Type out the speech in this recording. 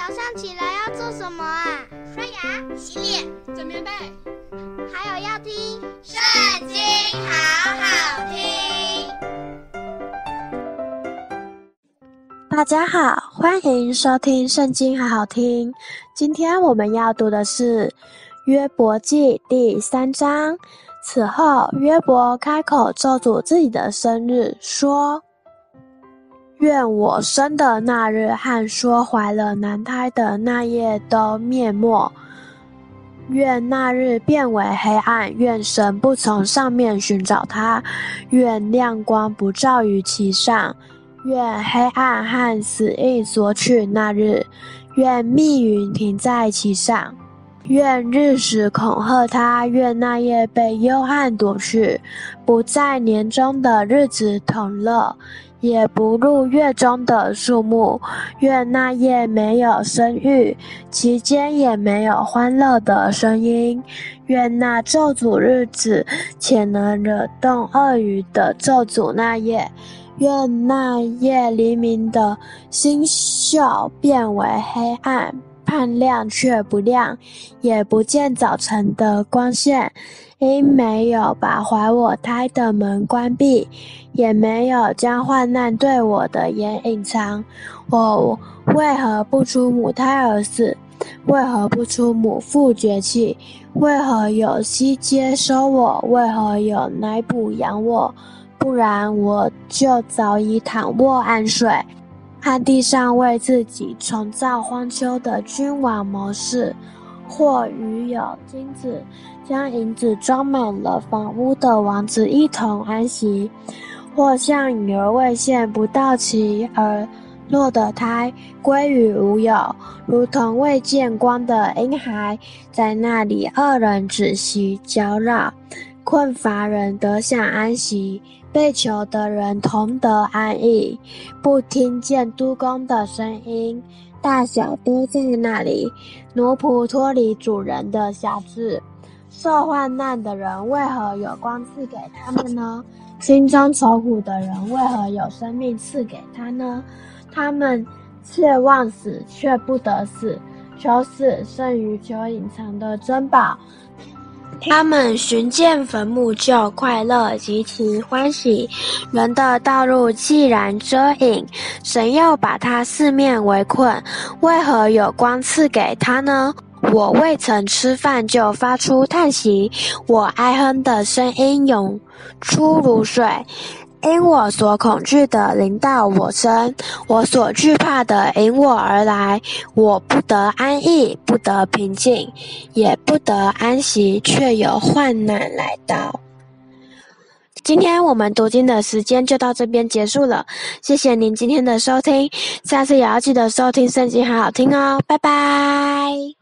早上起来要做什么啊？刷牙、洗脸、整棉被，还有要听《圣经》，好好听。大家好，欢迎收听《圣经》，好好听。今天我们要读的是《约伯记》第三章。此后，约伯开口咒诅自己的生日，说。愿我生的那日和说怀了男胎的那夜都灭没，愿那日变为黑暗，愿神不从上面寻找他，愿亮光不照于其上，愿黑暗和死意索取那日，愿密云停在其上，愿日食恐吓他，愿那夜被幽暗夺去，不在年中的日子同乐。也不入月中的树木，愿那夜没有生育，其间也没有欢乐的声音。愿那咒诅日子且能惹动鳄鱼的咒诅那夜，愿那夜黎明的星宿变为黑暗。盼亮却不亮，也不见早晨的光线，因没有把怀我胎的门关闭，也没有将患难对我的眼隐藏。我为何不出母胎而死？为何不出母腹绝气？为何有膝接收我？为何有奶哺养我？不然我就早已躺卧安睡。旱地上为自己重造荒丘的君王模式，或与有金子将银子装满了房屋的王子一同安息，或像婴儿未现不到期而落的胎归于无有，如同未见光的婴孩，在那里恶人止息搅扰，困乏人得享安息。被囚的人同得安逸，不听见督工的声音，大小都在那里。奴仆脱离主人的辖制，受患难的人为何有光赐给他们呢？心中愁苦的人为何有生命赐给他呢？他们切望死，却不得死；求死胜于求隐藏的珍宝。他们寻见坟墓就快乐，极其欢喜。人的道路既然遮影，神又把他四面围困，为何有光赐给他呢？我未曾吃饭就发出叹息，我哀哼的声音涌出如水。因我所恐惧的临到我身，我所惧怕的引我而来，我不得安逸，不得平静，也不得安息，却有患难来到。今天我们读经的时间就到这边结束了，谢谢您今天的收听，下次也要记得收听圣经，好好听哦，拜拜。